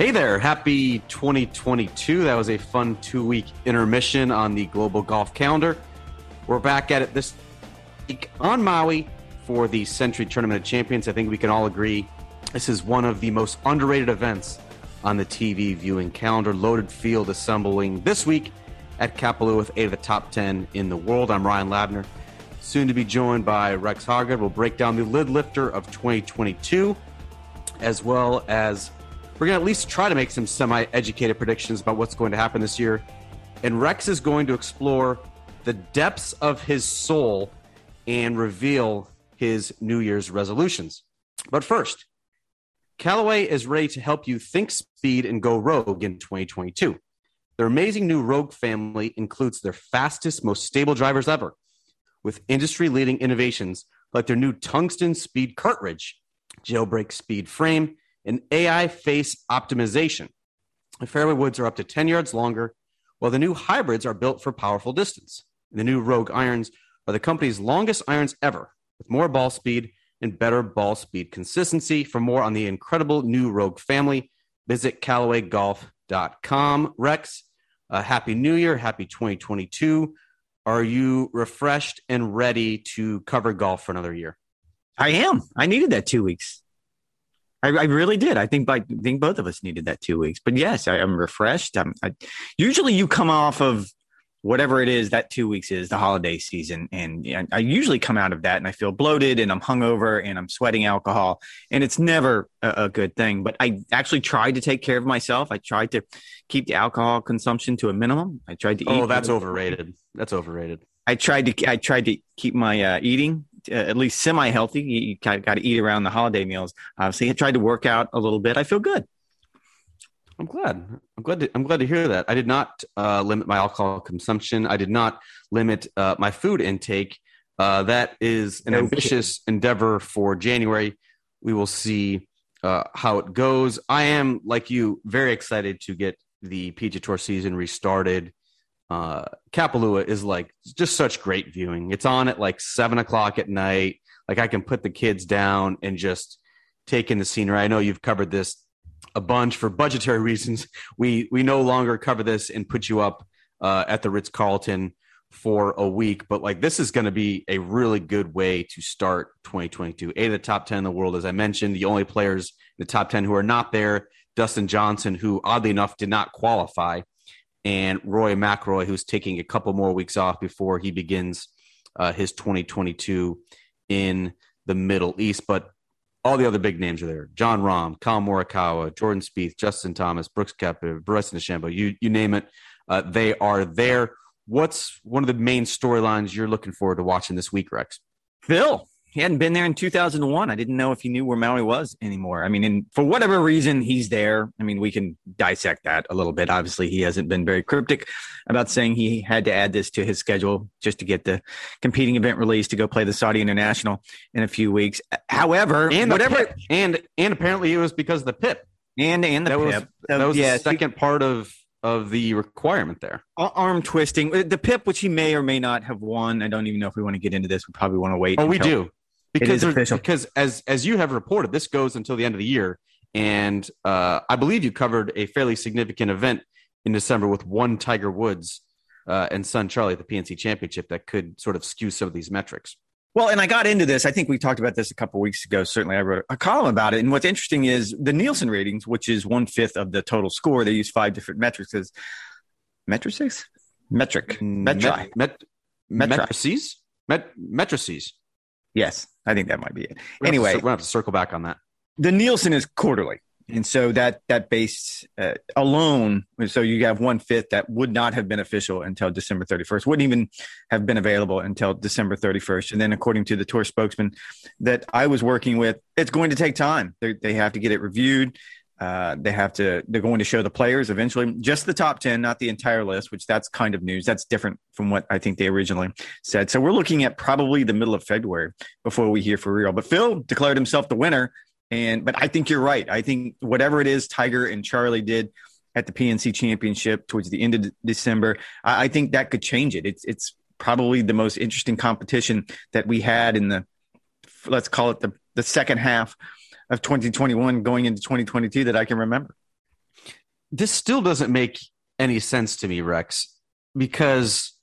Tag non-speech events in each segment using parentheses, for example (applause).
Hey there, happy 2022. That was a fun two week intermission on the global golf calendar. We're back at it this week on Maui for the Sentry Tournament of Champions. I think we can all agree this is one of the most underrated events on the TV viewing calendar. Loaded field assembling this week at Kapalua with eight of the top 10 in the world. I'm Ryan Lavner, soon to be joined by Rex Hoggard. We'll break down the lid lifter of 2022 as well as we're going to at least try to make some semi educated predictions about what's going to happen this year. And Rex is going to explore the depths of his soul and reveal his New Year's resolutions. But first, Callaway is ready to help you think speed and go rogue in 2022. Their amazing new Rogue family includes their fastest, most stable drivers ever, with industry leading innovations like their new tungsten speed cartridge, jailbreak speed frame, and AI face optimization. The fairway woods are up to 10 yards longer, while the new hybrids are built for powerful distance. The new Rogue irons are the company's longest irons ever, with more ball speed and better ball speed consistency. For more on the incredible new Rogue family, visit CallawayGolf.com. Rex, uh, Happy New Year, Happy 2022. Are you refreshed and ready to cover golf for another year? I am. I needed that two weeks. I, I, really did. I think I think both of us needed that two weeks. But yes, I, am refreshed. I'm, I, usually, you come off of whatever it is that two weeks is the holiday season, and, and I usually come out of that and I feel bloated and I'm hungover and I'm sweating alcohol, and it's never a, a good thing. But I actually tried to take care of myself. I tried to keep the alcohol consumption to a minimum. I tried to. Eat Oh, that's overrated. That's overrated. I tried to I tried to keep my uh, eating uh, at least semi healthy. You, you got to eat around the holiday meals. Obviously, I tried to work out a little bit. I feel good. I'm glad. I'm glad. To, I'm glad to hear that. I did not uh, limit my alcohol consumption. I did not limit uh, my food intake. Uh, that is an ambitious endeavor for January. We will see uh, how it goes. I am, like you, very excited to get the PGA Tour season restarted uh, Kapalua is like just such great viewing. It's on at like seven o'clock at night. Like I can put the kids down and just take in the scenery. I know you've covered this a bunch for budgetary (laughs) reasons. We we no longer cover this and put you up uh, at the Ritz Carlton for a week, but like this is going to be a really good way to start 2022. Eight of the top 10 in the world, as I mentioned, the only players in the top 10 who are not there, Dustin Johnson, who oddly enough did not qualify and Rory McIlroy, who's taking a couple more weeks off before he begins uh, his 2022 in the Middle East. But all the other big names are there: Jon Rahm, Collin Morikawa, Jordan Spieth, Justin Thomas, Brooks Koepka, Bryson DeChambeau. You you name it, uh, they are there. What's one of the main storylines you're looking forward to watching this week, Rex? Phil, he hadn't been there in 2001. I didn't know if he knew where Maui was anymore. I mean, and for whatever reason, he's there. I mean, we can dissect that a little bit. Obviously, he hasn't been very cryptic about saying he had to add this to his schedule just to get the competing event released to go play the Saudi International in a few weeks. However, and whatever, PIP. and and apparently it was because of the PIP and and the that PIP. Was, that was yeah, the second part of of the requirement there. Arm twisting, the PIP, which he may or may not have won. I don't even know if we want to get into this. We probably want to wait. Oh, we do because because as as you have reported, this goes until the end of the year, and uh, I believe you covered a fairly significant event in December with one Tiger Woods uh, and son Charlie at the PNC Championship that could sort of skew some of these metrics. Well, and I got into this. I think we talked about this a couple weeks ago. Certainly, I wrote a column about it. And what's interesting is the Nielsen ratings, which is one fifth of the total score. They use five different metrics. Is metrics? Metric. Metri. Met, met, metrices? Met, metrices. Yes, I think that might be it. We're anyway, we're going to have to circle back on that. The Nielsen is quarterly. And so that that base uh, alone, so you have one fifth that would not have been official until December 31st, wouldn't even have been available until December 31st. And then, according to the tour spokesman that I was working with, it's going to take time. They're, they have to get it reviewed. Uh, they have to. They're going to show the players eventually, just the top ten, not the entire list. Which that's kind of news. That's different from what I think they originally said. So we're looking at probably the middle of February before we hear for real. But Phil declared himself the winner, and but I think you're right. I think whatever it is, Tiger and Charlie did at the PNC Championship towards the end of December, I, I think that could change it. It's it's probably the most interesting competition that we had in the let's call it the the second half of 2021 going into 2022 that I can remember. this still doesn't make any sense to me, Rex, because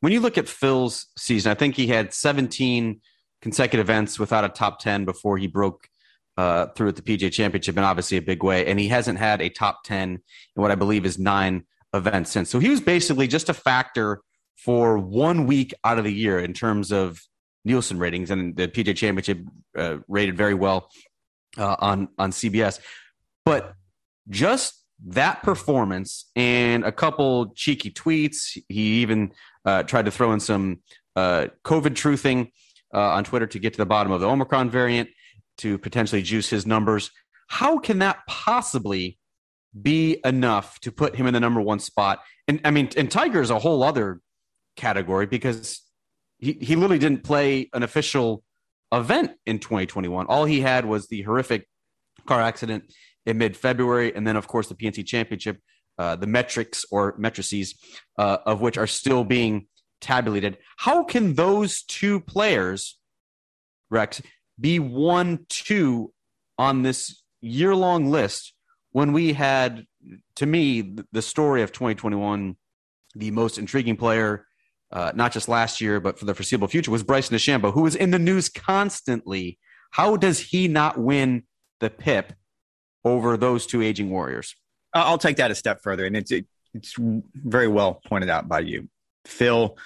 when you look at Phil's season, I think he had 17 consecutive events without a top 10 before he broke uh, through at the PGA Championship in obviously a big way. And he hasn't had a top 10 in what I believe is nine events since. So he was basically just a factor for one week out of the year in terms of Nielsen ratings. And the PGA Championship uh, rated very well uh, on, on CBS. But just that performance and a couple cheeky tweets, he even uh, tried to throw in some uh, COVID truthing uh, on Twitter to get to the bottom of the Omicron variant to potentially juice his numbers. How can that possibly be enough to put him in the number one spot? And I mean, and Tiger is a whole other category because he, he literally didn't play an official event in 2021. All he had was the horrific car accident in mid February, and then, of course, the PNC Championship, uh, the metrics or matrices uh, of which are still being tabulated. How can those two players, Rex, be one, two on this year long list when we had, to me, the story of 2021, the most intriguing player, uh, not just last year, but for the foreseeable future, was Bryson DeChambeau, who was in the news constantly. How does he not win the PIP over those two aging warriors? I'll take that a step further, and it's it's very well pointed out by you. Phil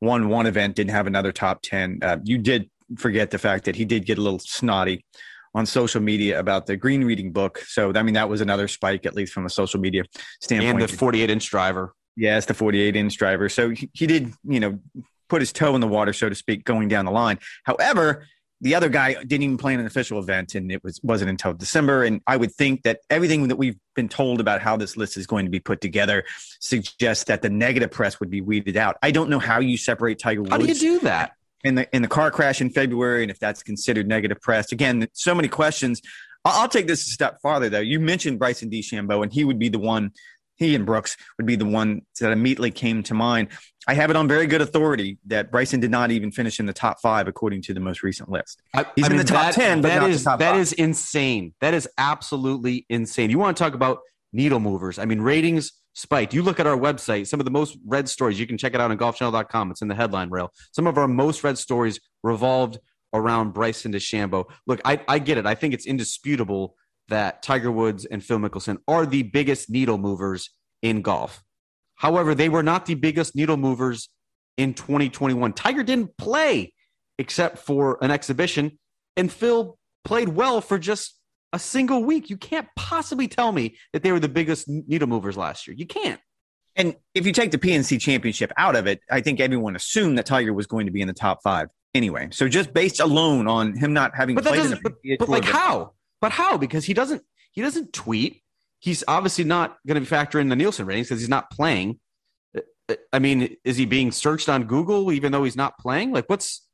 won one event, didn't have another top 10. Uh, you did forget the fact that he did get a little snotty on social media about the green reading book. So, I mean, that was another spike, at least from a social media standpoint. And the 48 inch driver. Yes, the 48 inch driver. So he, he did, you know, put his toe in the water, so to speak, going down the line. However, the other guy didn't even play in an official event and it was wasn't until december. And i would think that everything that we've been told about how this list is going to be put together suggests that the negative press would be weeded out. I don't know how you separate tiger woods how do you do that? in the in the car crash in february and if that's considered negative press. Again so many questions. I'll, I'll take this a step farther though. You mentioned bryson DeChambeau and he would be the one he and Brooks would be the one that immediately came to mind. I have it on very good authority that Bryson did not even finish in the top five according to the most recent list. He's I in the top that, ten, but that is that five. is insane. That is absolutely insane. You want to talk about needle movers? I mean, ratings spiked. You look at our website; some of the most read stories. You can check it out on GolfChannel.com. It's in the headline rail. Some of our most read stories revolved around Bryson DeChambeau. Look, I, I get it. I think it's indisputable that Tiger Woods and Phil Mickelson are the biggest needle movers in golf. However, they were not the biggest needle movers in 2021. Tiger didn't play except for an exhibition, and Phil played well for just a single week. You can't possibly tell me that they were the biggest needle movers last year. You can't. And if you take the PNC championship out of it, I think everyone assumed that Tiger was going to be in the top five anyway. So just based alone on him not having but played in the, but, but like how? But how? Because he doesn't he doesn't tweet. He's obviously not going to be factoring the Nielsen ratings because he's not playing. I mean, is he being searched on Google even though he's not playing? Like, what's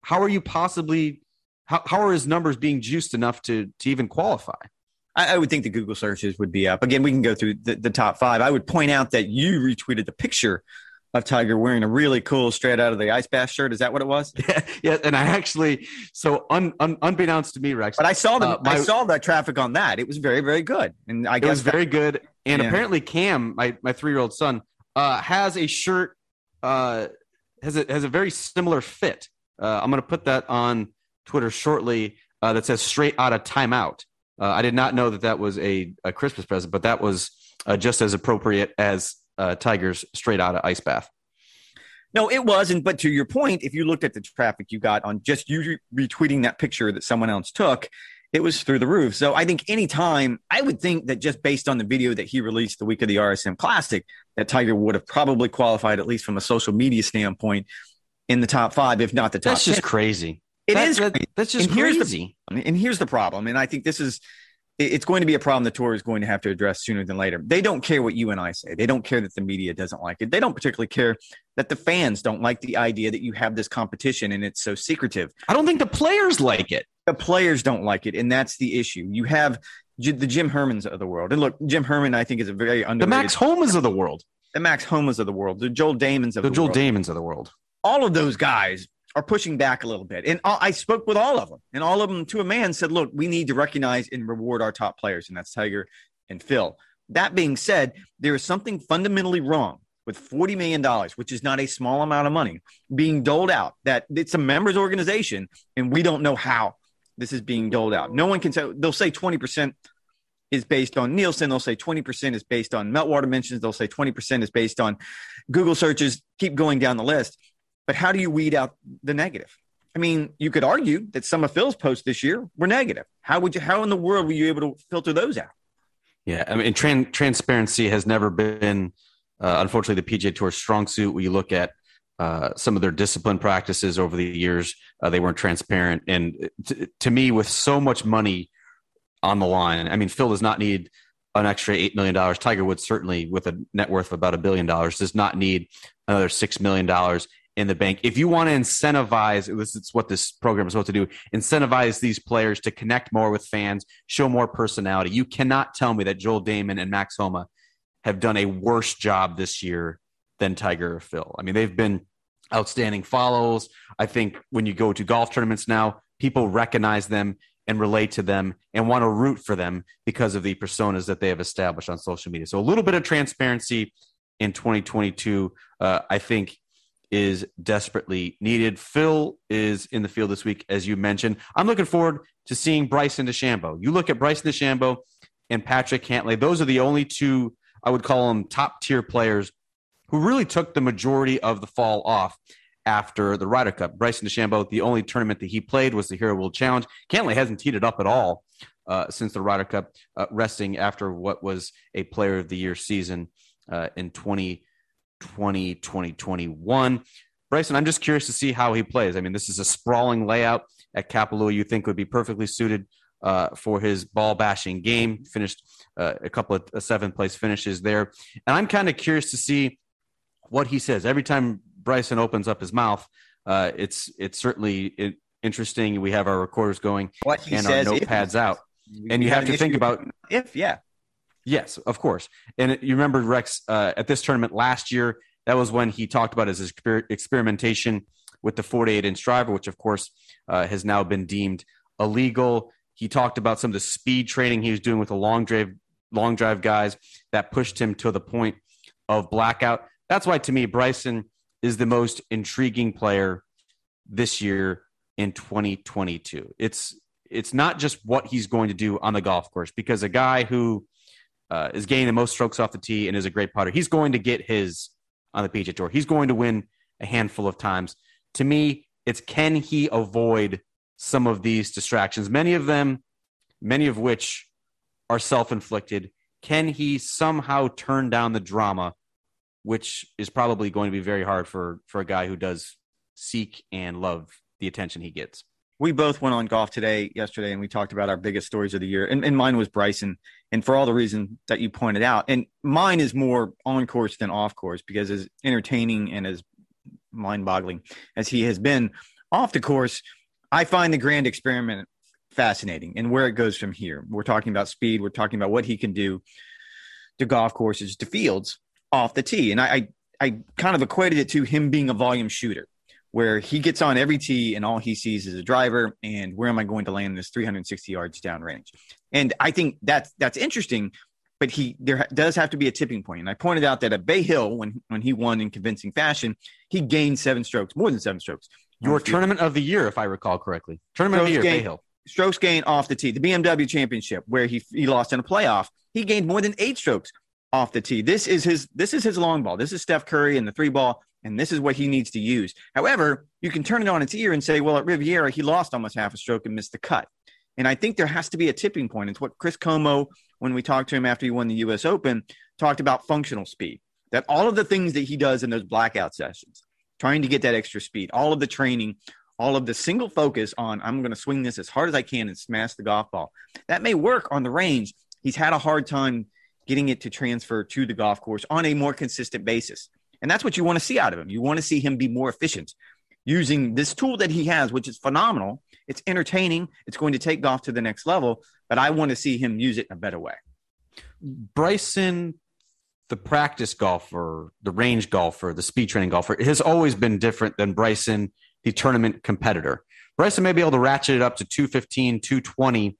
how are you possibly how, how are his numbers being juiced enough to to even qualify? I, I would think the Google searches would be up. Again, we can go through the, the top five. I would point out that you retweeted the picture of Tiger wearing a really cool straight out of the ice bath shirt. Is that what it was? Yeah, (laughs) yeah. And I actually, so un, un, unbeknownst to me, Rex, but I saw the uh, I saw that traffic on that. It was very very good, and I guess it was very good. And yeah. apparently, Cam, my my three year old son, uh, has a shirt, uh, has a has a very similar fit. Uh, I'm going to put that on Twitter shortly. Uh, that says straight out of timeout. Uh, I did not know that that was a, a Christmas present, but that was uh, just as appropriate as uh, Tigers straight out of ice bath. No, it wasn't. But to your point, if you looked at the traffic you got on just you retweeting that picture that someone else took, it was through the roof. So I think anytime, I would think that just based on the video that he released the week of the RSM Classic, that Tiger would have probably qualified, at least from a social media standpoint, in the top five, if not the top. That's just 10. crazy. It that, is. that, that's just and crazy. Here's the, and here's the problem, and I think this is it's going to be a problem the tour is going to have to address sooner than later. They don't care what you and I say. They don't care that the media doesn't like it. They don't particularly care that the fans don't like the idea that you have this competition and it's so secretive. I don't think the players like it. The players don't like it, and that's the issue. You have the Jim Hermans of the world, and look, Jim Herman, I think, is a very underrated. The Max Homas of the world. The Max Homas of the world. The Joel Dahmens of the, World. the Joel world. Dahmens of the world. All of those guys are pushing back a little bit. And I spoke with all of them, and all of them to a man said, look, we need to recognize and reward our top players, and that's Tiger and Phil. That being said, there is something fundamentally wrong with $40 million, which is not a small amount of money, being doled out, that it's a members organization and we don't know how this is being doled out. No one can say, they'll say 20% is based on Nielsen. They'll say 20% is based on meltwater mentions. They'll say 20% is based on Google searches. Keep going down the list. But how do you weed out the negative? I mean, you could argue that some of Phil's posts this year were negative. How would you? How in the world were you able to filter those out? Yeah, I mean, tran- transparency has never been, uh, unfortunately, the PGA Tour's strong suit. When you look at uh, some of their discipline practices over the years, uh, they weren't transparent. And t- to me, with so much money on the line, I mean, Phil does not need an extra eight million dollars. Tiger Woods certainly, with a net worth of about a billion dollars, does not need another six million dollars in the bank. If you want to incentivize, this is what this program is supposed to do, incentivize these players to connect more with fans, show more personality. You cannot tell me that Joel Dahmen and Max Homa have done a worse job this year than Tiger or Phil. I mean, they've been outstanding follows. I think when you go to golf tournaments now, people recognize them and relate to them and want to root for them because of the personas that they have established on social media. So a little bit of transparency in 2022, uh, I think is desperately needed. Phil is in the field this week, as you mentioned. I'm looking forward to seeing Bryson DeChambeau. You look at Bryson DeChambeau and Patrick Cantlay; those are the only two I would call them top tier players who really took the majority of the fall off after the Ryder Cup. Bryson DeChambeau, the only tournament that he played was the Hero World Challenge. Cantlay hasn't teed it up at all uh, since the Ryder Cup, uh, resting after what was a Player of the Year season uh, in 20- 2020, 2021. Bryson, I'm just curious to see how he plays. I mean, this is a sprawling layout at Kapalua you think would be perfectly suited uh, for his ball bashing game. Finished uh, a couple of uh, seventh place finishes there. And I'm kind of curious to see what he says. Every time Bryson opens up his mouth, uh, it's it's certainly interesting. We have our recorders going and our notepads out. And you have to think about if, yeah. Yes, of course. And you remember Rex uh, at this tournament last year. That was when he talked about his exper- experimentation with the 48 inch driver, which of course uh, has now been deemed illegal. He talked about some of the speed training he was doing with the long drive long drive guys that pushed him to the point of blackout. That's why to me Bryson is the most intriguing player this year in 2022. It's it's not just what he's going to do on the golf course because a guy who uh, is gaining the most strokes off the tee and is a great putter. He's going to get his on the PGA Tour. He's going to win a handful of times. To me, it's can he avoid some of these distractions? Many of them, many of which are self inflicted. Can he somehow turn down the drama, which is probably going to be very hard for for a guy who does seek and love the attention he gets? We both went on golf today, yesterday, and we talked about our biggest stories of the year. And, and, mine was Bryson, and for all the reasons that you pointed out. And mine is more on course than off course because as entertaining and as mind boggling as he has been off the course, I find the grand experiment fascinating and where it goes from here. We're talking about speed, we're talking about what he can do to golf courses, to fields off the tee. And I, I, I kind of equated it to him being a volume shooter where he gets on every tee and all he sees is a driver and where am I going to land this 360 yards downrange? And I think that's that's interesting, but he there does have to be a tipping point. And I pointed out that at Bay Hill when when he won in convincing fashion, he gained seven strokes, more than seven strokes. Your tournament of the year, if I recall correctly. Tournament strokes of the year, Bay Hill. Strokes gained off the tee. The BMW championship where he he lost in a playoff, he gained more than eight strokes off the tee. This is his this is his long ball. This is Steph Curry and the three ball and this is what he needs to use. However, you can turn it on its ear and say, well, at Riviera, he lost almost half a stroke and missed the cut. And I think there has to be a tipping point. It's what Chris Como, when we talked to him after he won the U.S. Open, talked about functional speed. That all of the things that he does in those blackout sessions, trying to get that extra speed, all of the training, all of the single focus on, I'm going to swing this as hard as I can and smash the golf ball. That may work on the range. He's had a hard time getting it to transfer to the golf course on a more consistent basis. And that's what you want to see out of him. You want to see him be more efficient using this tool that he has, which is phenomenal. It's entertaining. It's going to take golf to the next level, but I want to see him use it in a better way. Bryson, the practice golfer, the range golfer, the speed training golfer, has always been different than Bryson, the tournament competitor. Bryson may be able to ratchet it up to 215, 220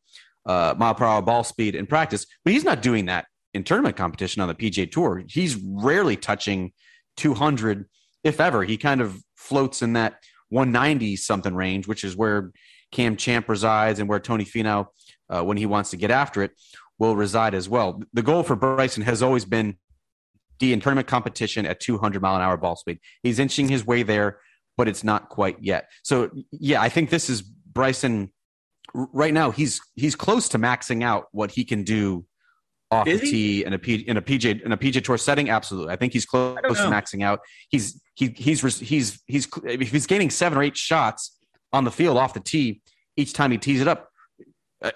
uh, mile per hour ball speed in practice, but he's not doing that in tournament competition on the PGA Tour. He's rarely touching 200, if ever. He kind of floats in that 190 something range, which is where Cam Champ resides and where Tony Finau, uh, when he wants to get after it, will reside as well. The goal for Bryson has always been D in tournament competition at 200 mile an hour ball speed. He's inching his way there, but it's not quite yet. So yeah, I think this is Bryson right now. He's he's close to maxing out what he can do off is the tee in a P, in a PGA in a PGA Tour setting. Absolutely, I think he's close to maxing out. He's he he's he's he's if he's gaining seven or eight shots on the field off the tee each time he tees it up.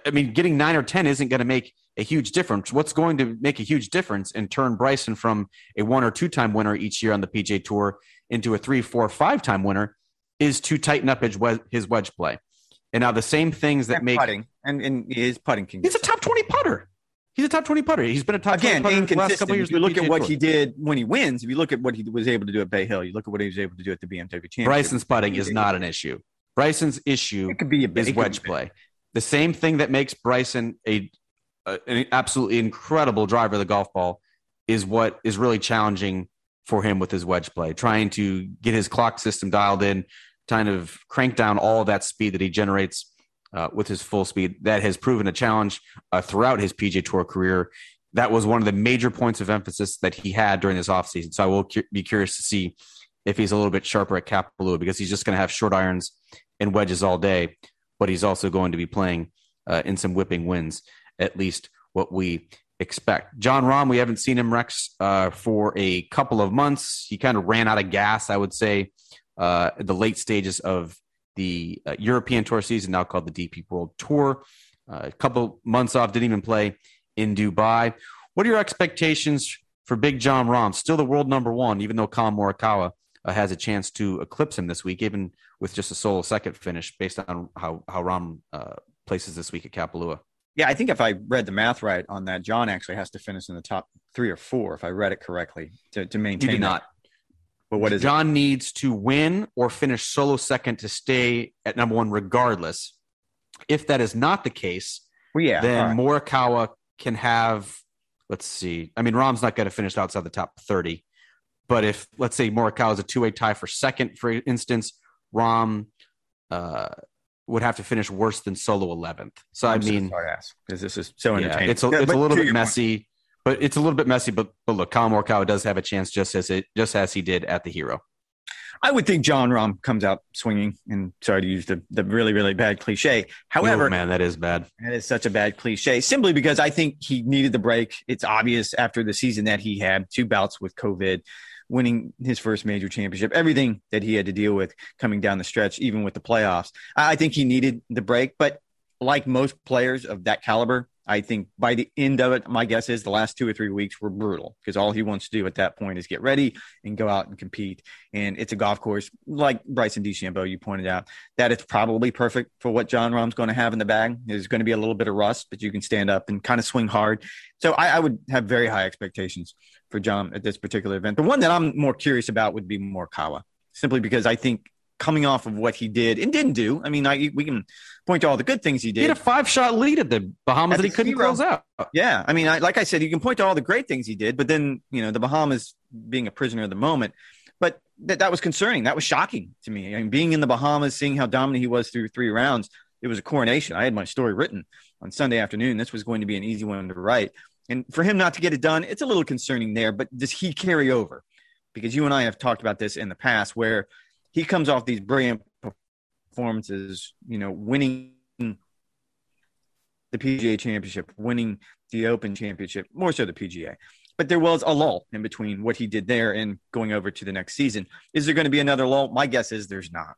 I mean, getting nine or ten isn't going to make a huge difference. What's going to make a huge difference and turn Bryson from a one or two time winner each year on the PGA Tour into a three, four, five time winner is to tighten up his wedge, his wedge play. And now the same things that and make putting and, and his putting can he's a top twenty putter. He's a top twenty putter. He's been a top again inconsistent. Years if you look at what Tour. he did when he wins, if you look at what he was able to do at Bay Hill, you look at what he was able to do at the BMW Championship. Bryson's putting is not an issue. Bryson's issue it could be a, is wedge play. The same thing that makes Bryson a an absolutely incredible driver of the golf ball is what is really challenging for him with his wedge play, trying to get his clock system dialed in, kind of crank down all of that speed that he generates uh, with his full speed. That has proven a challenge uh, throughout his PGA Tour career. That was one of the major points of emphasis that he had during this offseason. So I will cu- be curious to see if he's a little bit sharper at Kapalua because he's just going to have short irons and wedges all day, but he's also going to be playing uh, in some whipping winds at least what we expect. Jon Rahm, we haven't seen him Rex uh, for a couple of months. He kind of ran out of gas, I would say, uh, the late stages of the uh, European Tour season, now called the DP World Tour. Uh, a couple months off, didn't even play in Dubai. What are your expectations for Big Jon Rahm? Still the world number one, even though Collin Morikawa uh, has a chance to eclipse him this week, even with just a solo second finish, based on how how Rahm uh, places this week at Kapalua. Yeah, I think if I read the math right on that, Jon actually has to finish in the top three or four, if I read it correctly, to, to maintain. He did not. But what is Jon it? needs to win or finish solo second to stay at number one, regardless. If that is not the case, well, yeah, then right. Morikawa can have. Let's see. I mean, Rahm's not going to finish outside the top thirty, but if let's say Morikawa is a two-way tie for second, for instance, Rahm uh, would have to finish worse than solo 11th. So I'm i mean, because this is so entertaining. Yeah, it's a, it's a little bit messy, point. But it's a little bit messy. But but look, Collin Morikawa does have a chance, just as it just as he did at the Hero. I would think Jon Rahm comes out swinging, and sorry to use the, the really, really bad cliche. However, oh, man, that is bad. That is such a bad cliche, simply because I think he needed the break. It's obvious after the season that he had two bouts with COVID winning his first major championship, everything that he had to deal with coming down the stretch, even with the playoffs. I think he needed the break, but like most players of that caliber, I think by the end of it, my guess is the last two or three weeks were brutal because all he wants to do at that point is get ready and go out and compete. And it's a golf course like Bryson DeChambeau, you pointed out, that it's probably perfect for what Jon Rahm's going to have in the bag. There's going to be a little bit of rust, but you can stand up and kind of swing hard. So I, I would have very high expectations for Jon at this particular event. The one that I'm more curious about would be Morikawa, simply because I think coming off of what he did and didn't do. I mean, I, we can point to all the good things he did. He had a five shot lead at the Bahamas at that he couldn't close out. Yeah. I mean, I, like I said, you can point to all the great things he did, but then, you know, the Bahamas being a prisoner of the moment. But that, that was concerning. That was shocking to me. I mean, being in the Bahamas, seeing how dominant he was through three rounds, it was a coronation. I had my story written on Sunday afternoon. This was going to be an easy one to write. And for him not to get it done, it's a little concerning there. But does he carry over? Because you and I have talked about this in the past where he comes off these brilliant performances, you know, winning the PGA championship, winning the Open championship, more so the PGA. But there was a lull in between what he did there and going over to the next season. Is there going to be another lull? My guess is there's not.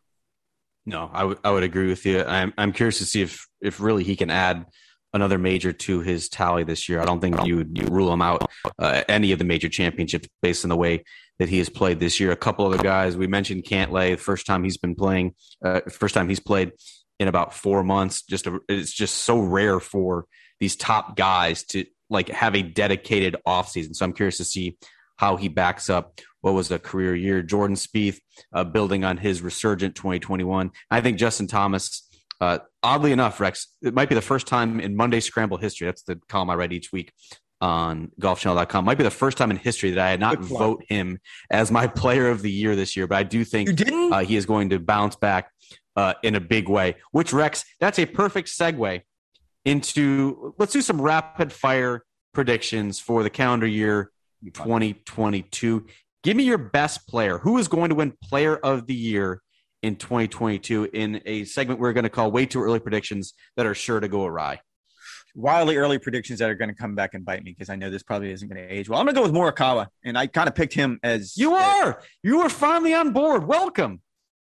No, I would I would agree with you. I'm I'm curious to see if if really he can add another major to his tally this year. I don't think you would rule him out uh, any of the major championships based on the way that he has played this year. A couple other guys we mentioned Cantlay, first time he's been playing, uh, first time he's played in about four months. Just a, it's just so rare for these top guys to like have a dedicated offseason. So I'm curious to see how he backs up what was a career year. Jordan Spieth uh, building on his resurgent 2021. I think Justin Thomas uh, oddly enough, Rex, it might be the first time in Monday Scramble history. That's the column I write each week. On golfchannel.com. Might be the first time in history that I had not vote him as my (laughs) player of the year this year, but I do think? Uh, he is going to bounce back uh, in a big way. Which Rex, that's a perfect segue into let's do some rapid fire predictions for the calendar year 2022. Give me your best player. Who is going to win player of the year in 2022 in a segment we're going to call way too early predictions that are sure to go awry? Wildly early predictions that are going to come back and bite me because I know this probably isn't going to age well. I'm going to go with Morikawa, and I kind of picked him as you are. you are finally on board. Welcome.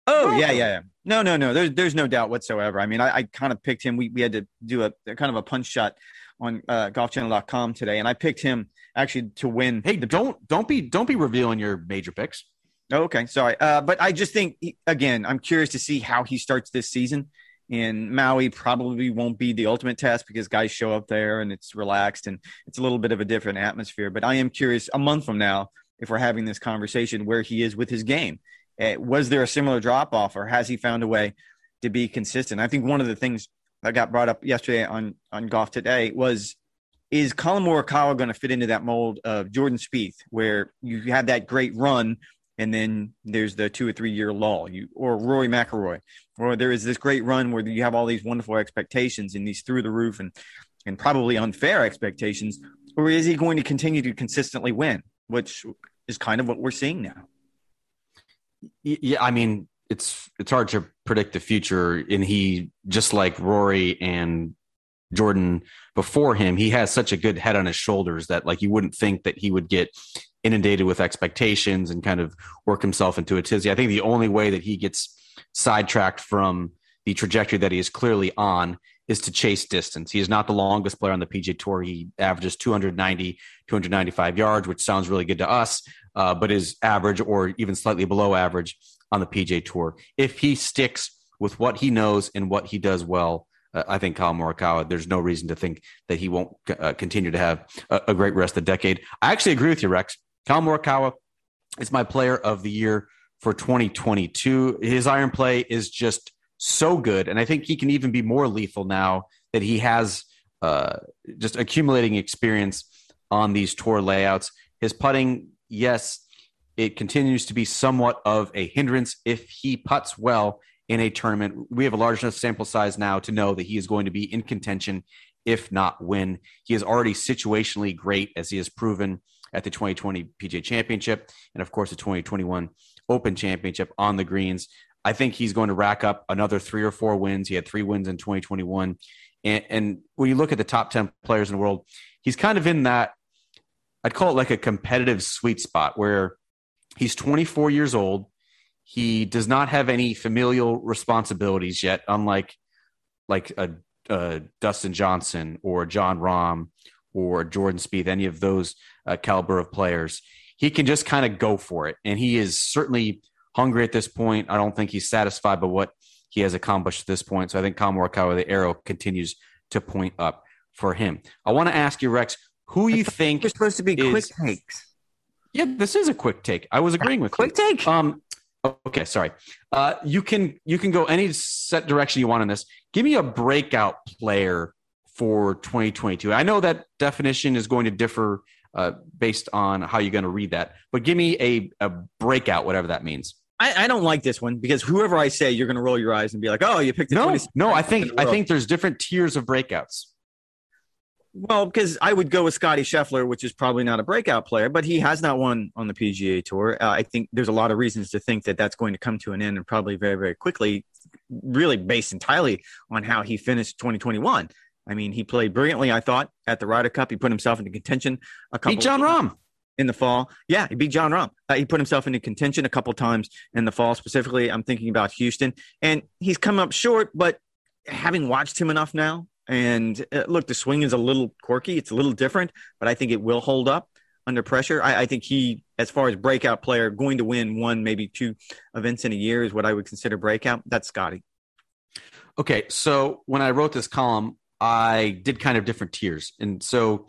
Oh Welcome. yeah, yeah, yeah. No, no, no. There's there's no doubt whatsoever. I mean, I, I kind of picked him. We we had to do a, a kind of a punch shot on uh, golfchannel.com today, and I picked him actually to win. Hey, the, don't don't be don't be revealing your major picks. Oh, okay, sorry, uh, but I just think again, I'm curious to see how he starts this season. And Maui probably won't be the ultimate test because guys show up there and it's relaxed and it's a little bit of a different atmosphere. But I am curious a month from now if we're having this conversation where he is with his game. Uh, was there a similar drop off or has he found a way to be consistent? I think one of the things that got brought up yesterday on on golf today was is Collin Morikawa going to fit into that mold of Jordan Spieth, where you have that great run and then there's the two or three year lull, you or Rory McIlroy, or there is this great run where you have all these wonderful expectations and these through the roof and and probably unfair expectations, or is he going to continue to consistently win, which is kind of what we're seeing now? Yeah, I mean, it's it's hard to predict the future, and he just like Rory and Jordan before him, he has such a good head on his shoulders that like you wouldn't think that he would get inundated with expectations and kind of work himself into a tizzy. I think the only way that he gets sidetracked from the trajectory that he is clearly on is to chase distance. He is not the longest player on the PGA Tour. He averages 290, 295 yards, which sounds really good to us, uh, but is average or even slightly below average on the PGA Tour. If he sticks with what he knows and what he does well, uh, I think Collin Morikawa, there's no reason to think that he won't uh, continue to have a, a, great rest of the decade. I actually agree with you, Rex. Collin Morikawa is my player of the year for 2022. His iron play is just so good. And I think he can even be more lethal now that he has uh, just accumulating experience on these tour layouts. His putting, yes, it continues to be somewhat of a hindrance if he puts well in a tournament. We have a large enough sample size now to know that he is going to be in contention, if not win. He is already situationally great, as he has proven at the 2020 PGA Championship and, of course, the 2021 Open Championship on the greens. I think he's going to rack up another three or four wins. He had three wins in 2021. And, and when you look at the top 10 players in the world, he's kind of in that, I'd call it like a competitive sweet spot where he's 24 years old he does not have any familial responsibilities yet, unlike like a, a Dustin Johnson or Jon Rahm or Jordan Spieth, any of those uh, caliber of players. He can just kind of go for it, and he is certainly hungry at this point. I don't think he's satisfied by what he has accomplished at this point. So I think Collin Morikawa, the arrow continues to point up for him. I want to ask you, Rex, who you think you're supposed to be is, quick takes. Yeah, this is a quick take. I was agreeing with quick you. take. Um, Okay, sorry. Uh, you can you can go any set direction you want on this. Give me a breakout player for 2022. I know that definition is going to differ uh, based on how you're going to read that, but give me a, a breakout, whatever that means. I, I, don't like this one because whoever I say, you're going to roll your eyes and be like, "Oh, you picked." The No, no. I think I think there's different tiers of breakouts. Well, because I would go with Scotty Scheffler, which is probably not a breakout player, but he has not won on the PGA Tour. Uh, I think there's a lot of reasons to think that that's going to come to an end and probably very, very quickly, really based entirely on how he finished 2021. I mean, he played brilliantly, I thought, at the Ryder Cup. He put himself into contention a couple Beat Jon Rahm. In the fall. Yeah, he beat Jon Rahm. Uh, he put himself into contention a couple times in the fall. Specifically, I'm thinking about Houston. And he's come up short, but having watched him enough now, and uh, look, the swing is a little quirky. It's a little different, but I think it will hold up under pressure. I, I, think he, as far as breakout player, going to win one, maybe two events in a year is what I would consider breakout. That's Scotty. Okay. So when I wrote this column, I did kind of different tiers. And so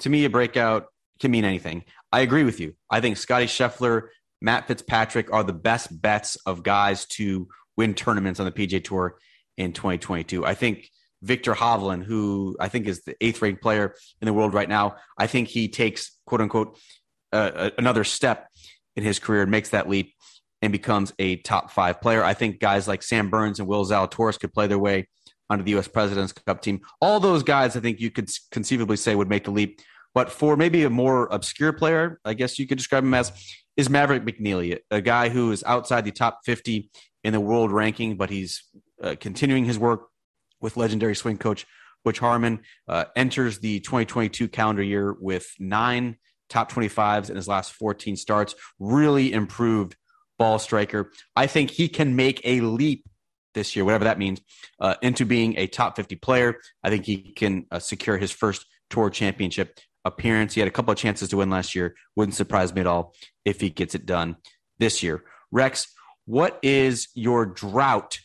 to me, a breakout can mean anything. I agree with you. I think Scotty Scheffler, Matt Fitzpatrick are the best bets of guys to win tournaments on the PGA Tour in 2022. I think Viktor Hovland, who I think is the eighth ranked player in the world right now. I think he takes quote unquote uh, another step in his career and makes that leap and becomes a top five player. I think guys like Sam Burns and Will Zalatoris could play their way onto the U.S. President's Cup team. All those guys, I think you could conceivably say would make the leap. But for maybe a more obscure player, I guess you could describe him as, is Maverick McNealy, a guy who is outside the top 50 in the world ranking, but he's uh, continuing his work with legendary swing coach Butch Harmon. Uh, enters the 2022 calendar year with nine top 25s in his last 14 starts. Really improved ball striker. I think he can make a leap this year, whatever that means, uh, into being a top 50 player. I think he can uh, secure his first tour championship appearance. He had a couple of chances to win last year. Wouldn't surprise me at all if he gets it done this year. Rex, what is your drought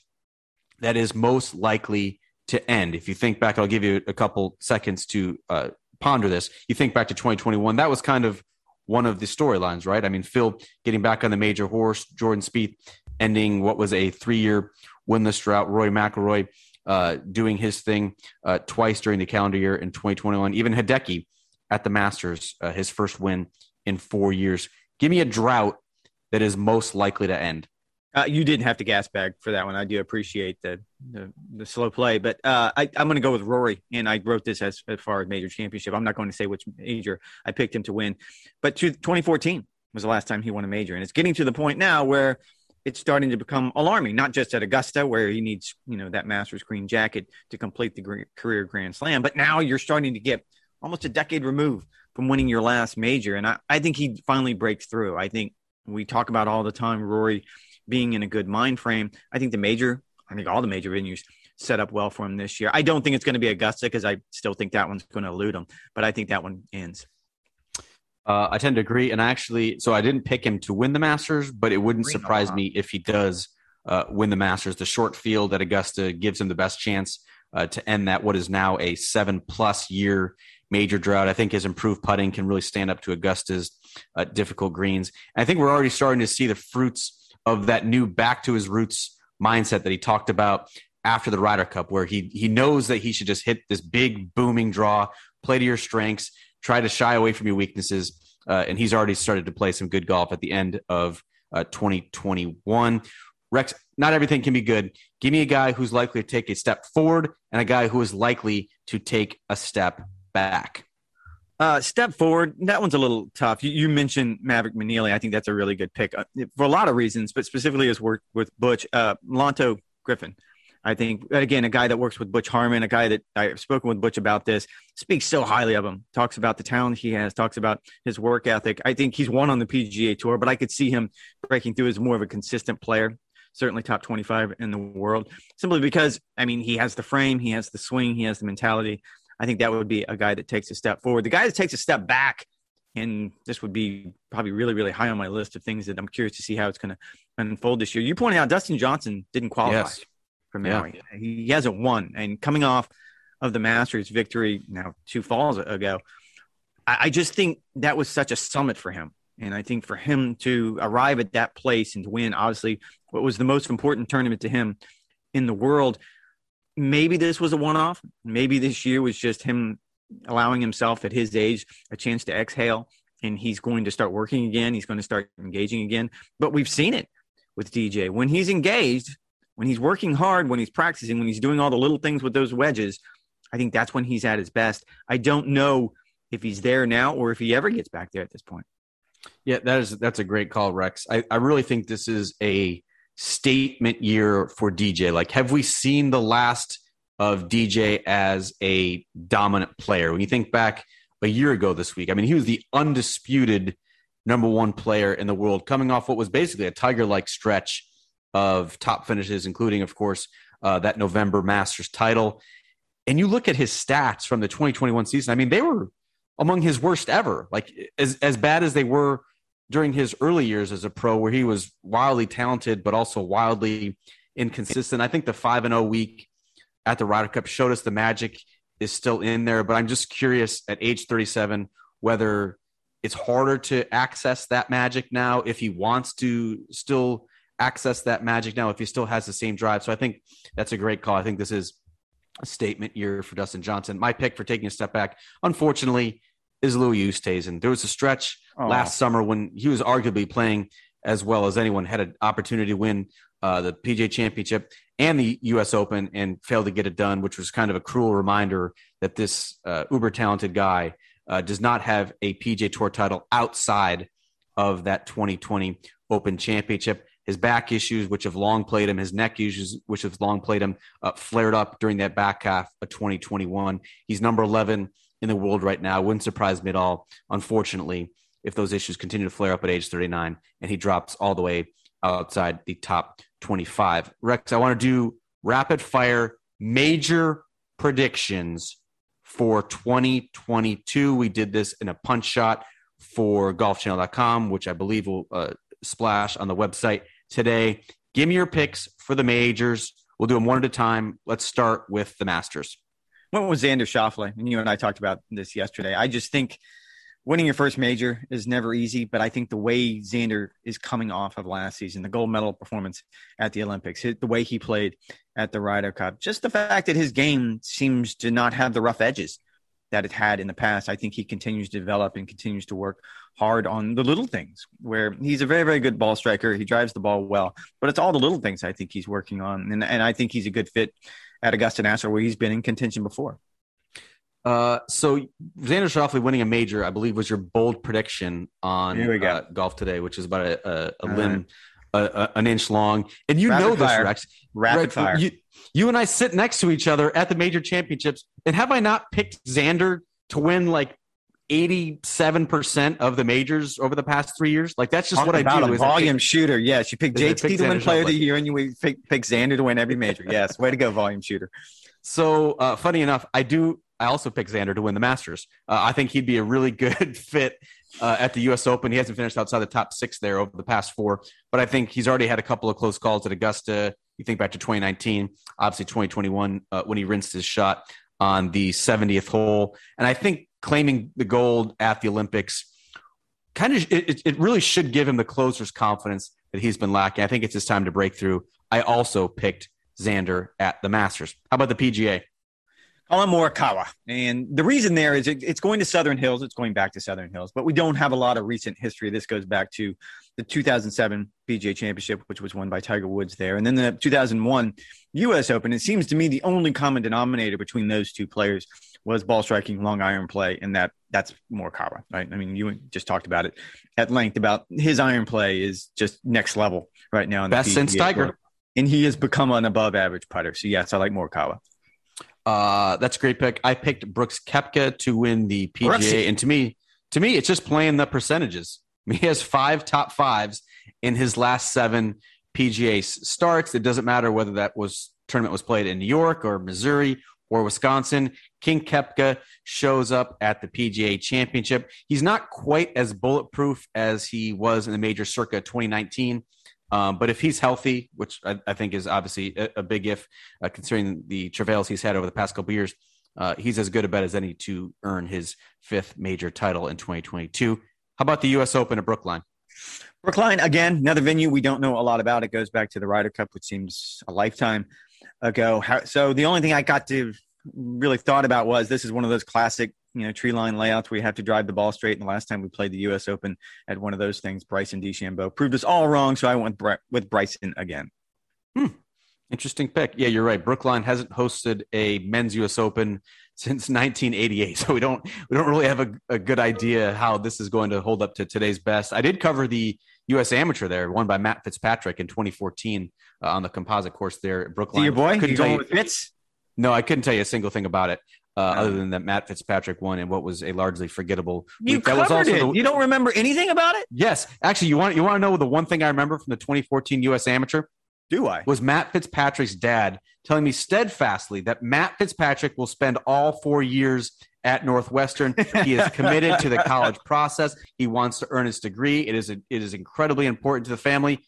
that is most likely to end? If you think back, I'll give you a couple seconds to uh, ponder this. You think back to 2021, that was kind of one of the storylines, right? I mean, Phil getting back on the major horse, Jordan Spieth ending what was a three-year winless drought, Rory McIlroy uh, doing his thing uh, twice during the calendar year in 2021, even Hideki at the Masters, uh, his first win in four years. Give me a drought that is most likely to end. Uh, you didn't have to gas bag for that one. I do appreciate the the, the slow play, but uh, I, am going to go with Rory, and I wrote this as, as far as major championship. I'm not going to say which major I picked him to win, but to 2014 was the last time he won a major, and it's getting to the point now where it's starting to become alarming. Not just at Augusta, where he needs you know that Masters green jacket to complete the career Grand Slam, but now you're starting to get almost a decade removed from winning your last major, and I, I think he finally breaks through. I think we talk about all the time Rory being in a good mind frame. I think the major, I think all the major venues set up well for him this year. I don't think it's going to be Augusta because I still think that one's going to elude him, but I think that one ends. Uh, I tend to agree, and actually, so I didn't pick him to win the Masters, but it wouldn't surprise me if he does uh, win the Masters. The short field at Augusta gives him the best chance uh, to end that what is now a seven plus year major drought. I think his improved putting can really stand up to Augusta's uh, difficult greens. And I think we're already starting to see the fruits of that new back to his roots mindset that he talked about after the Ryder Cup, where he he knows that he should just hit this big booming draw, play to your strengths, try to shy away from your weaknesses, uh, and he's already started to play some good golf at the end of uh, 2021. Rex, not everything can be good. Give me a guy who's likely to take a step forward and a guy who is likely to take a step back. Uh, step forward. That one's a little tough. You, you, mentioned Maverick McNealy. I think that's a really good pick uh, for a lot of reasons, but specifically his work with Butch. Uh, Griffin. I think again a guy that works with Butch Harmon, a guy that I've spoken with Butch about this, speaks so highly of him. Talks about the talent he has, talks about his work ethic. I think he's won on the PGA Tour, but I could see him breaking through as more of a consistent player. Certainly top 25 in the world, simply because I mean he has the frame, he has the swing, he has the mentality. I think that would be a guy that takes a step forward. The guy that takes a step back, and this would be probably really, really high on my list of things that I'm curious to see how it's going to unfold this year. You pointed out Dustin Johnson didn't qualify yes. Maui. Yeah. He hasn't won, and coming off of the Masters victory now two falls ago, I, I just think that was such a summit for him. And I think for him to arrive at that place and to win, obviously, what was the most important tournament to him in the world, maybe this was a one off. Maybe this year was just him allowing himself at his age a chance to exhale and he's going to start working again. He's going to start engaging again. But we've seen it with DJ. When he's engaged, when he's working hard, when he's practicing, when he's doing all the little things with those wedges, I think that's when he's at his best. I don't know if he's there now or if he ever gets back there at this point. Yeah, that is that's a great call, Rex. I, I really think this is a statement year for DJ? Like, have we seen the last of DJ as a dominant player? When you think back a year ago this week, I mean, he was the undisputed number one player in the world, coming off what was basically a Tiger like stretch of top finishes, including, of course, uh, that November Masters title. And you look at his stats from the 2021 season, I mean, they were among his worst ever. Like, as, as bad as they were during his early years as a pro, where he was wildly talented but also wildly inconsistent. I think the five and zero oh week at the Ryder Cup showed us the magic is still in there. But I'm just curious at age 37 whether it's harder to access that magic now if he wants to still access that magic now if he still has the same drive. So I think that's a great call. I think this is a statement year for Dustin Johnson. My pick for taking a step back, unfortunately, is Louis Oosthuizen. There was a stretch oh. last summer when he was arguably playing as well as anyone, had an opportunity to win uh, the PGA Championship and the U.S. Open, and failed to get it done, which was kind of a cruel reminder that this uh, uber talented guy uh, does not have a PGA Tour title outside of that 2020 Open Championship. His back issues, which have long played him, his neck issues, which have long played him, uh, flared up during that back half of 2021. He's number 11 in the world right now. Wouldn't surprise me at all, unfortunately, if those issues continue to flare up at age 39 and he drops all the way outside the top 25. Rex, I want to do rapid fire major predictions for 2022. We did this in a punch shot for golfchannel.com, which I believe will uh, splash on the website today. Give me your picks for the majors. We'll do them one at a time. Let's start with the Masters. What was Xander Schauffele? And you and I talked about this yesterday. I just think winning your first major is never easy, but I think the way Xander is coming off of last season, the gold medal performance at the Olympics, the way he played at the Ryder Cup, just the fact that his game seems to not have the rough edges that it had in the past. I think he continues to develop and continues to work hard on the little things where he's a very, very good ball striker. He drives the ball well, but it's all the little things I think he's working on. And, and I think he's a good fit at Augusta National where he's been in contention before. Uh, so Xander Schauffele winning a major, I believe, was your bold prediction on uh, golf today, which is about a, a, a limb, right. an inch long. And you Rapid know fire. this, Rex. Rapid Rex, fire. You, you and I sit next to each other at the major championships, and have I not picked Xander to win like 87% of the majors over the past three years? Like that's just Talk what I do. A volume pick, shooter. Yes. You pick JT to win player of the year and you pick, pick Xander to win every major. Yes. Way to go, volume shooter. So uh, funny enough, I do. I also picked Xander to win the Masters. Uh, I think he'd be a really (laughs) good fit uh, at the U.S. Open. He hasn't finished outside the top six there over the past four, but I think he's already had a couple of close calls at Augusta. You think back to 2019, obviously 2021 uh, when he rinsed his shot on the 70th hole, and I think claiming the gold at the Olympics kind of it, it really should give him the closer's confidence that he's been lacking. I think it's his time to break through. I also picked Xander at the Masters. How about the PGA? Collin Morikawa. And the reason there is it, it's going to Southern Hills. It's going back to Southern Hills, but we don't have a lot of recent history. This goes back to the 2007 PGA Championship, which was won by Tiger Woods there, and then the 2001 U.S. Open. It seems to me the only common denominator between those two players was ball striking, long iron play, and that that's Morikawa, right? I mean, you just talked about it at length about his iron play is just next level right now. Best since Tiger, and he has become an above average putter. So yes, I like Morikawa. Uh, that's a great pick. I picked Brooks Koepka to win the PGA, Brooksy. and to me, to me, it's just playing the percentages. I (laughs) mean, he has five top fives in his last seven PGA starts. It doesn't matter whether that was tournament was played in New York or Missouri or Wisconsin. King Koepka shows up at the PGA Championship. He's not quite as bulletproof as he was in the major circa 2019. Um, but if he's healthy, which I, I think is obviously a, a big if, uh, considering the travails he's had over the past couple years, uh, he's as good a bet as any to earn his fifth major title in 2022. How about the U.S. Open at Brookline? Brookline, again, another venue we don't know a lot about. It goes back to the Ryder Cup, which seems a lifetime ago. So the only thing I got to really thought about was this is one of those classic you know tree line layouts where you have to drive the ball straight. And the last time we played the U.S. Open at one of those things, Bryson DeChambeau proved us all wrong. So I went with Bryson again. Hmm. Interesting pick. Yeah, you're right. Brookline hasn't hosted a men's U.S. Open (laughs) since 1988, so we don't we don't really have a, a good idea how this is going to hold up to today's best. I did cover the U.S. Amateur there, won by Matt Fitzpatrick in 2014 uh, on the composite course there at Brookline. See your boy, couldn't you going with Fitz? No, I couldn't tell you a single thing about it uh, other than that Matt Fitzpatrick won in what was a largely forgettable. You week. covered that was also it. The, you don't remember anything about it? Yes, actually, you want you want to know the one thing I remember from the 2014 U.S. Amateur? Do I? Was Matt Fitzpatrick's dad telling me steadfastly that Matt Fitzpatrick will spend all four years at Northwestern. He is committed to the college (laughs) process. He wants to earn his degree. It is a, it is incredibly important to the family.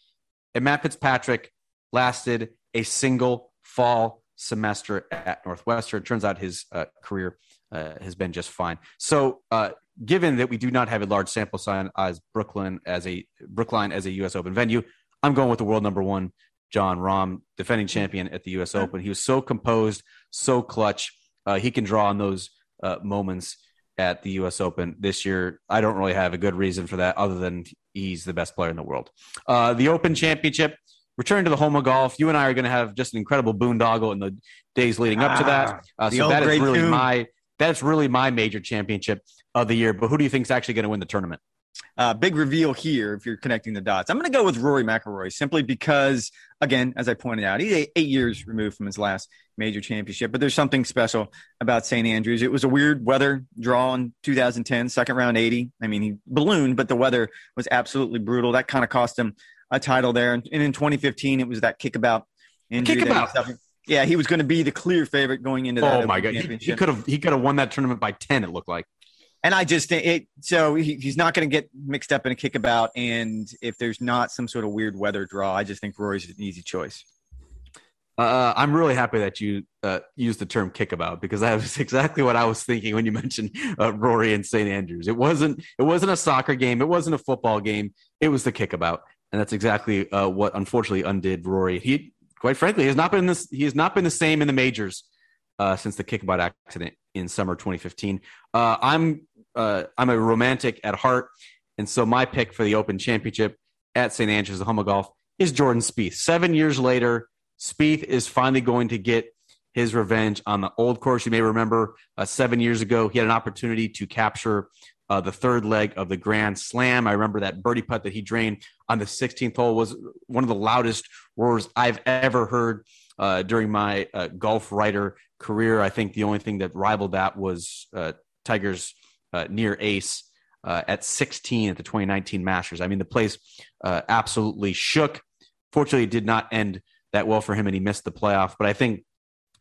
And Matt Fitzpatrick lasted a single fall semester at Northwestern. Turns out his uh, career uh, has been just fine. So, uh, given that we do not have a large sample size as Brooklyn as a Brookline as a U.S. Open venue, I'm going with the world number one, Jon Rahm, defending champion at the U.S. Open. He was so composed, so clutch. Uh, he can draw on those uh, moments at the U.S. Open this year. I don't really have a good reason for that, other than he's the best player in the world. Uh, the Open Championship, return to the home of golf. You and I are going to have just an incredible boondoggle in the days leading up to that. Ah, Uh, so that is really tune. my that's really my major championship of the year. But who do you think is actually going to win the tournament? Uh, big reveal here if you're connecting the dots. I'm going to go with Rory McIlroy simply because, again, as I pointed out, he's eight, eight years removed from his last major championship. But there's something special about St. Andrews. It was a weird weather draw in 2010, second round 80. I mean, he ballooned, but the weather was absolutely brutal. That kind of cost him a title there. And, and in 2015, it was that kickabout injury. Kickabout. Yeah, he was going to be the clear favorite going into that. Oh my god, he- he could have he could have won that tournament by ten. It looked like. And I just think it. So he, he's not going to get mixed up in a kickabout. And if there's not some sort of weird weather draw, I just think Rory's an easy choice. Uh, I'm really happy that you uh, used the term kickabout because that was (laughs) exactly what I was thinking when you mentioned uh, Rory and St. Andrews. It wasn't it wasn't a soccer game. It wasn't a football game. It was the kickabout, and that's exactly uh, what unfortunately undid Rory. He, quite frankly, has not been this. He has not been the same in the majors uh, since the kickabout accident in summer 2015. Uh, I'm uh, I'm a romantic at heart, and so my pick for the Open Championship at St. Andrews, the home of golf, is Jordan Spieth. Seven years later, Spieth is finally going to get his revenge on the old course. You may remember uh, seven years ago, he had an opportunity to capture uh, the third leg of the Grand Slam. I remember that birdie putt that he drained on the 16th hole was one of the loudest roars I've ever heard uh, during my uh, golf writer career. I think the only thing that rivaled that was uh, Tiger's uh, near ace uh, at 16 at the 2019 Masters. I mean, the place absolutely shook. Fortunately, it did not end that well for him, and he missed the playoff. But I think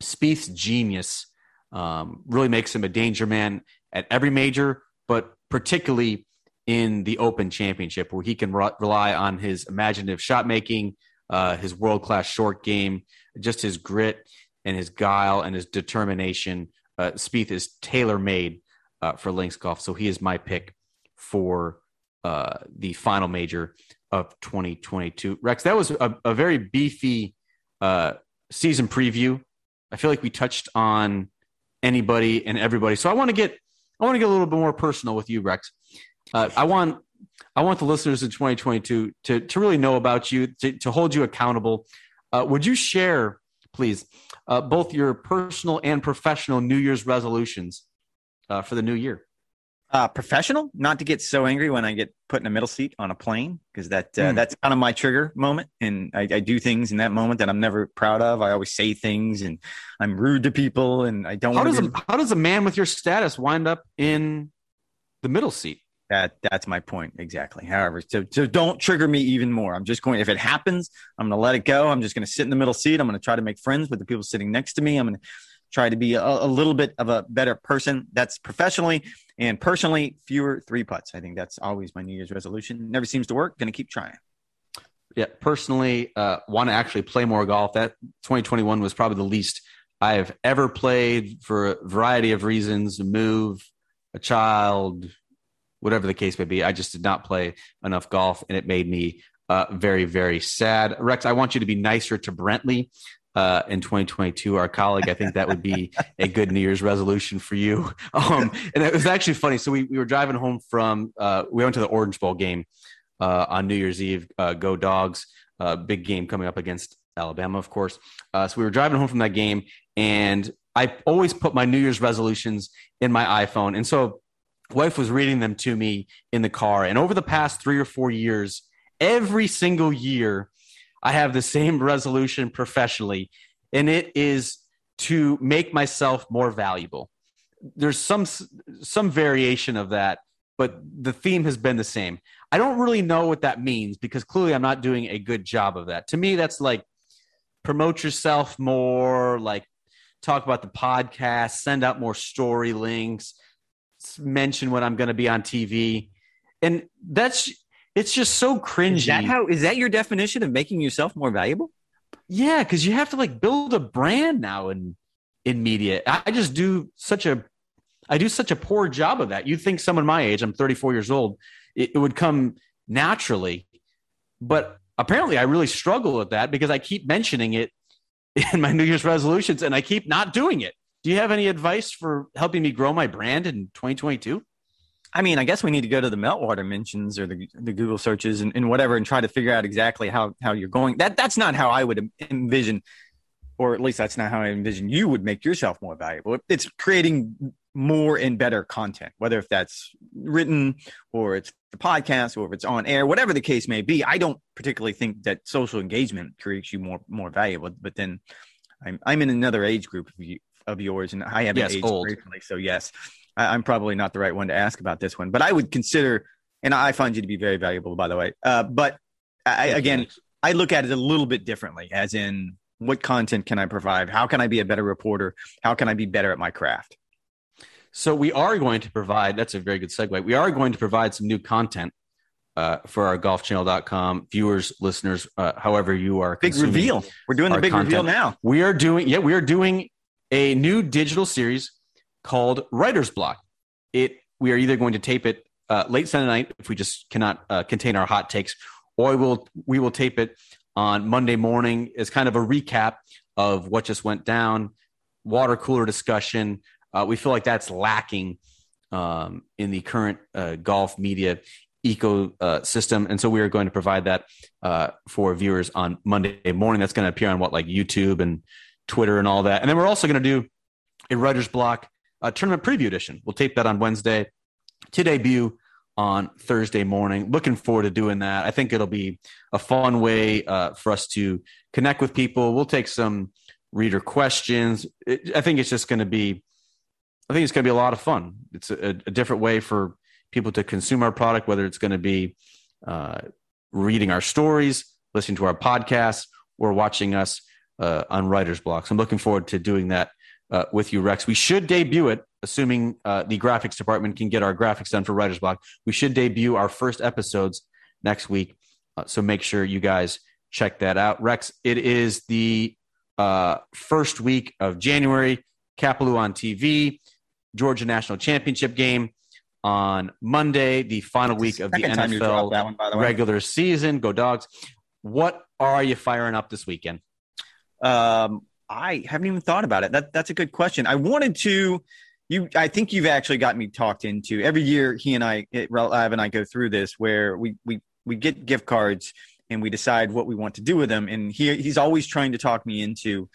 Spieth's genius um, really makes him a danger man at every major, but particularly in the Open Championship, where he can re- rely on his imaginative shot making, uh, his world class short game, just his grit and his guile and his determination. Uh, Spieth is tailor made uh, for links golf, so he is my pick for uh, the final major of 2022. Rex, that was a, a very beefy uh, season preview. I feel like we touched on anybody and everybody. So I want to get I want to get a little bit more personal with you, Rex. Uh, I want I want the listeners in 2022 to to really know about you, to, to hold you accountable. Uh, would you share, please, uh, both your personal and professional New Year's resolutions uh, for the new year? Uh, professional, not to get so angry when I get put in a middle seat on a plane, because that uh, Hmm. that's kind of my trigger moment, and I, I do things in that moment that I'm never proud of. I always say things, and I'm rude to people, and I don't. How does a, how does a man with your status wind up in the middle seat? that that's my point exactly. However, so so don't trigger me even more. I'm just going. If it happens, I'm going to let it go. I'm just going to sit in the middle seat. I'm going to try to make friends with the people sitting next to me. I'm going to try to be a, a little bit of a better person. That's professionally and personally. Fewer three putts. I think that's always my New Year's resolution. Never seems to work. Going to keep trying. Yeah, personally, uh, want to actually play more golf. That 2021 was probably the least I've ever played for a variety of reasons. Move, a child, whatever the case may be. I just did not play enough golf, and it made me uh, very, very sad. Rex, I want you to be nicer to Brentley uh, in 2022, our colleague. I think that would be a good New Year's resolution for you. (laughs) Um, and it was actually funny. So we, we were driving home from, uh, we went to the Orange Bowl game uh, on New Year's Eve. Uh, go Dogs! Uh, big game coming up against Alabama, of course. Uh, so we were driving home from that game, and I always put my New Year's resolutions in my iPhone, and so wife was reading them to me in the car. And over the past three or four years, every single year, I have the same resolution professionally, and it is to make myself more valuable. There's some some variation of that, but the theme has been the same. I don't really know what that means because clearly I'm not doing a good job of that. To me, that's like promote yourself more, like talk about the podcast, send out more story links, mention when I'm going to be on TV. And that's it's just so cringy. Is that how? Is that your definition of making yourself more valuable? Yeah, because you have to like build a brand now in in media. I, I just do such a I do such a poor job of that. You'd think someone my age, I'm 34 years old, it, it would come naturally, but apparently I really struggle with that because I keep mentioning it (laughs) in my New Year's resolutions and I keep not doing it. Do you have any advice for helping me grow my brand in 2022? I mean, I guess we need to go to the meltwater mentions or the, the Google searches and, and whatever and try to figure out exactly how, how you're going. That that's not how I would envision, or at least that's not how I envision you would make yourself more valuable. It's creating more and better content, whether if that's written or it's the podcast or if it's on air, whatever the case may be. I don't particularly think that social engagement creates you more more valuable, but then I'm I'm in another age group of, you, of yours, and I haven't yes, aged old. gracefully, so yes, I, am probably not the right one to ask about this one, but I would consider, and I find you to be very valuable, by the way. Uh, but I, again, I look at it a little bit differently, as in what content can I provide? How can I be a better reporter? How can I be better at my craft? So we are going to provide. That's a very good segue. We are going to provide some new content uh, for our golfchannel.com viewers, listeners, uh, however you are. Big reveal. We're doing the big content. reveal now. We are doing, yeah, we are doing a new digital series called Writer's Block. It we are either going to tape it uh, late Sunday night if we just cannot uh, contain our hot takes, or we will we will tape it on Monday morning as kind of a recap of what just went down, water cooler discussion. Uh, we feel like that's lacking um, in the current uh, golf media ecosystem, and so we are going to provide that uh, for viewers on Monday morning. That's going to appear on what like YouTube and Twitter and all that, and then we're also going to do a writer's block uh, tournament preview edition. We'll tape that on Wednesday to debut on Thursday morning. Looking forward to doing that. I think it'll be a fun way uh, for us to connect with people. We'll take some reader questions. It, I think it's just going to be, I think it's going to be a lot of fun. It's a, a, different way for people to consume our product, whether it's going to be uh, reading our stories, listening to our podcasts, or watching us uh, on Writer's Blocks. I'm looking forward to doing that uh, with you, Rex. We should debut it, assuming uh, the graphics department can get our graphics done for Writer's Block. We should debut our first episodes next week. Uh, so make sure you guys check that out. Rex, it is the uh, first week of January. Kapalua on TV, Georgia National Championship game on Monday, the final week of the NFL one, the regular season. Go dogs. What are you firing up this weekend? Um, I haven't even thought about it. That that's a good question. I wanted to. You, I think you've actually got me talked into. Every year, he and I, eh, Rav and I, go through this where we we we get gift cards and we decide what we want to do with them. And he he's always trying to talk me into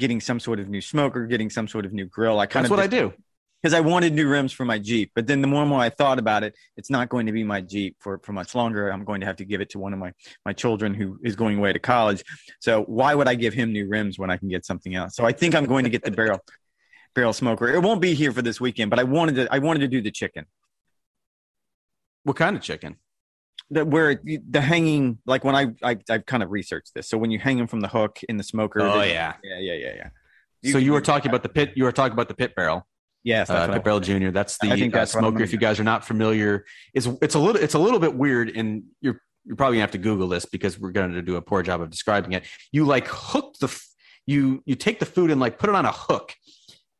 getting some sort of new smoker, getting some sort of new grill. I kind That's of what I do because I wanted new rims for my Jeep. But then the more and more I thought about it, it's not going to be my Jeep for, for much longer. I'm going to have to give it to one of my, my children who is going away to college. So why would I give him new rims when I can get something else? So I think I'm going to get the barrel (laughs) barrel smoker. It won't be here for this weekend, but I wanted to I wanted to do the chicken. What kind of chicken? That where the hanging like when I, I I've kind of researched this. So when you hang them from the hook in the smoker. Oh yeah. Yeah, yeah, yeah, yeah. You, so you were talking about the pit you were talking about the pit barrel. Yes, uh, Barrel Jr. That's the uh, that's smoker. If you guys are not familiar, it's it's a little it's a little bit weird, and you're you're probably gonna have to Google this because we're going to do a poor job of describing it. You like hook the you you take the food and like put it on a hook,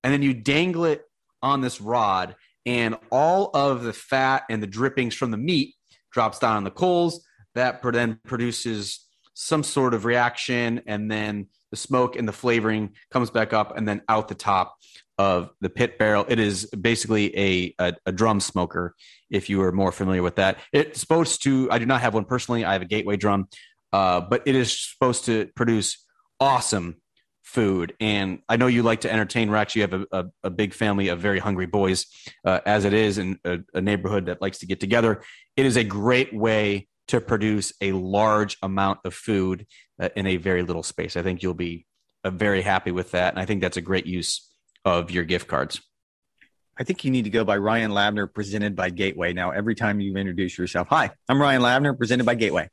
and then you dangle it on this rod, and all of the fat and the drippings from the meat drops down on the coals. That then produces some sort of reaction, and then the smoke and the flavoring comes back up, and then out the top of the pit barrel. It is basically a, a, a, drum smoker, if you are more familiar with that. It's supposed to, I do not have one personally. I have a gateway drum, uh, but it is supposed to produce awesome food. And I know you like to entertain, Rex. You have a, a, a big family of very hungry boys, uh, as it is in a, a neighborhood that likes to get together. It is a great way to produce a large amount of food uh, in a very little space. I think you'll be uh, very happy with that. And I think that's a great use of your gift cards? I think you need to go by Ryan Lavner, presented by Gateway. Now, every time you introduce yourself, hi, I'm Ryan Lavner, presented by Gateway.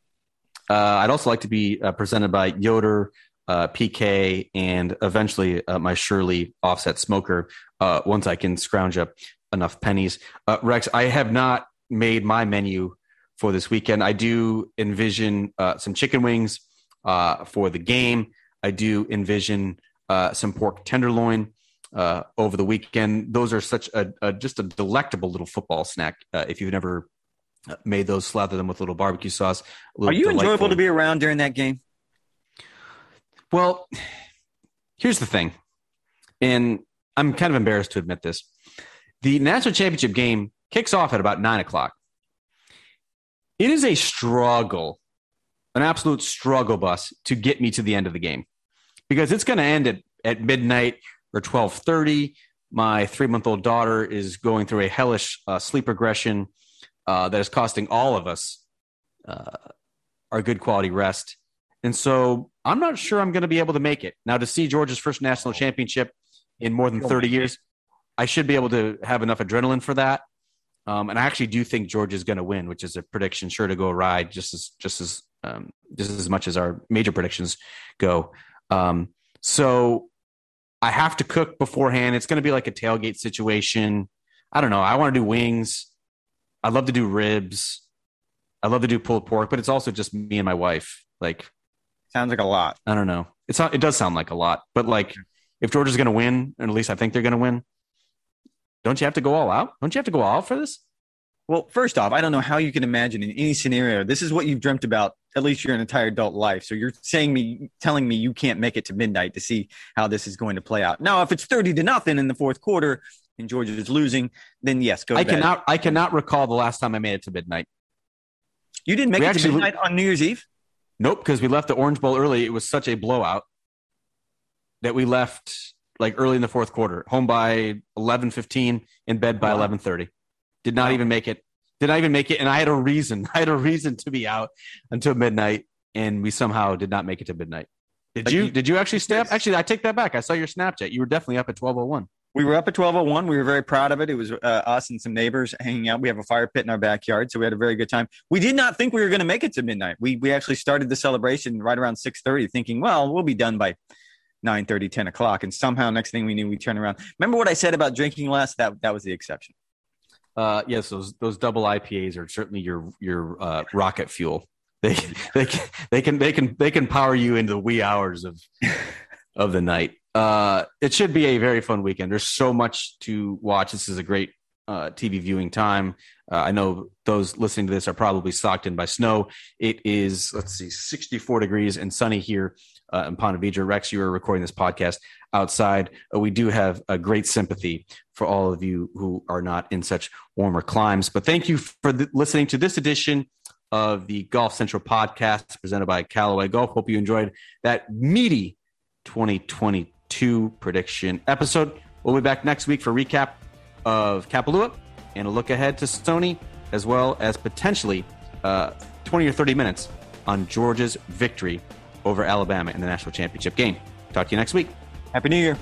Uh, I'd also like to be uh, presented by Yoder, uh, PK, and eventually uh, my Shirley offset smoker uh, once I can scrounge up enough pennies. Uh, Rex, I have not made my menu for this weekend. I do envision some chicken wings for the game. I do envision some pork tenderloin uh, over the weekend. Those are such a, a, just a delectable little football snack. Uh, if you've never made those, slather them with a little barbecue sauce. Are you delightful. enjoyable to be around during that game? Well, here's the thing, and I'm kind of embarrassed to admit this. The national championship game kicks off at about nine o'clock. It is a struggle, an absolute struggle bus to get me to the end of the game because it's going to end at, at midnight or 1230. My three month old daughter is going through a hellish uh, sleep regression uh, that is costing all of us uh, our good quality rest. And so I'm not sure I'm going to be able to make it. Now, to see Georgia's first national championship in more than 30 years, I should be able to have enough adrenaline for that. Um, and I actually do think Georgia is going to win, which is a prediction sure to go awry just as just as um, just as much as our major predictions go. Um, so I have to cook beforehand. It's going to be like a tailgate situation. I don't know. I want to do wings. I love to do ribs. I love to do pulled pork, but it's also just me and my wife. Like, sounds like a lot. I don't know. It's not, it does sound like a lot, but like, if Georgia's going to win, and at least I think they're going to win, don't you have to go all out? Don't you have to go all out for this? Well, first off, I don't know how you can imagine in any scenario. This is what you've dreamt about at least your entire adult life. So you're saying me, telling me you can't make it to midnight to see how this is going to play out. Now, if it's thirty to nothing in the fourth quarter and Georgia is losing, then yes, go. I cannot. I cannot recall the last time I made it to midnight. You didn't make we it to midnight on New Year's Eve. Nope, because we left the Orange Bowl early. It was such a blowout that we left like early in the fourth quarter, home by eleven fifteen, in bed by eleven thirty. Did not even make it. Did not even make it, and I had a reason. (laughs) I had a reason to be out until midnight, and we somehow did not make it to midnight. Did like you, you? Did you actually stay up? Actually, I take that back. I saw your Snapchat. You were definitely up at twelve oh one. We were up at twelve oh one. We were very proud of it. It was uh, us and some neighbors hanging out. We have a fire pit in our backyard, so we had a very good time. We did not think we were going to make it to midnight. We we actually started the celebration right around six thirty, thinking, well, we'll be done by 9 30 10 o'clock and somehow next thing we knew we turn around. Remember what i said about drinking less? That that was the exception. Uh yes those those double ipas are certainly your your uh, rocket fuel. They they can, they can they can they can power you into the wee hours of of the night. Uh it should be a very fun weekend. There's so much to watch. This is a great uh, TV viewing time. Uh, I know those listening to this are probably socked in by snow. It is, let's see, 64 degrees and sunny here uh, in Ponte Vedra. Rex, you are recording this podcast outside. Uh, we do have a great sympathy for all of you who are not in such warmer climes. But thank you for listening to this edition of the Golf Central podcast presented by Callaway Golf. Hope you enjoyed that meaty 2022 prediction episode. We'll be back next week for recap of Kapalua and a look ahead to Sony, as well as potentially uh, 20 or 30 minutes on Georgia's victory over Alabama in the national championship game. Talk to you next week. Happy New Year.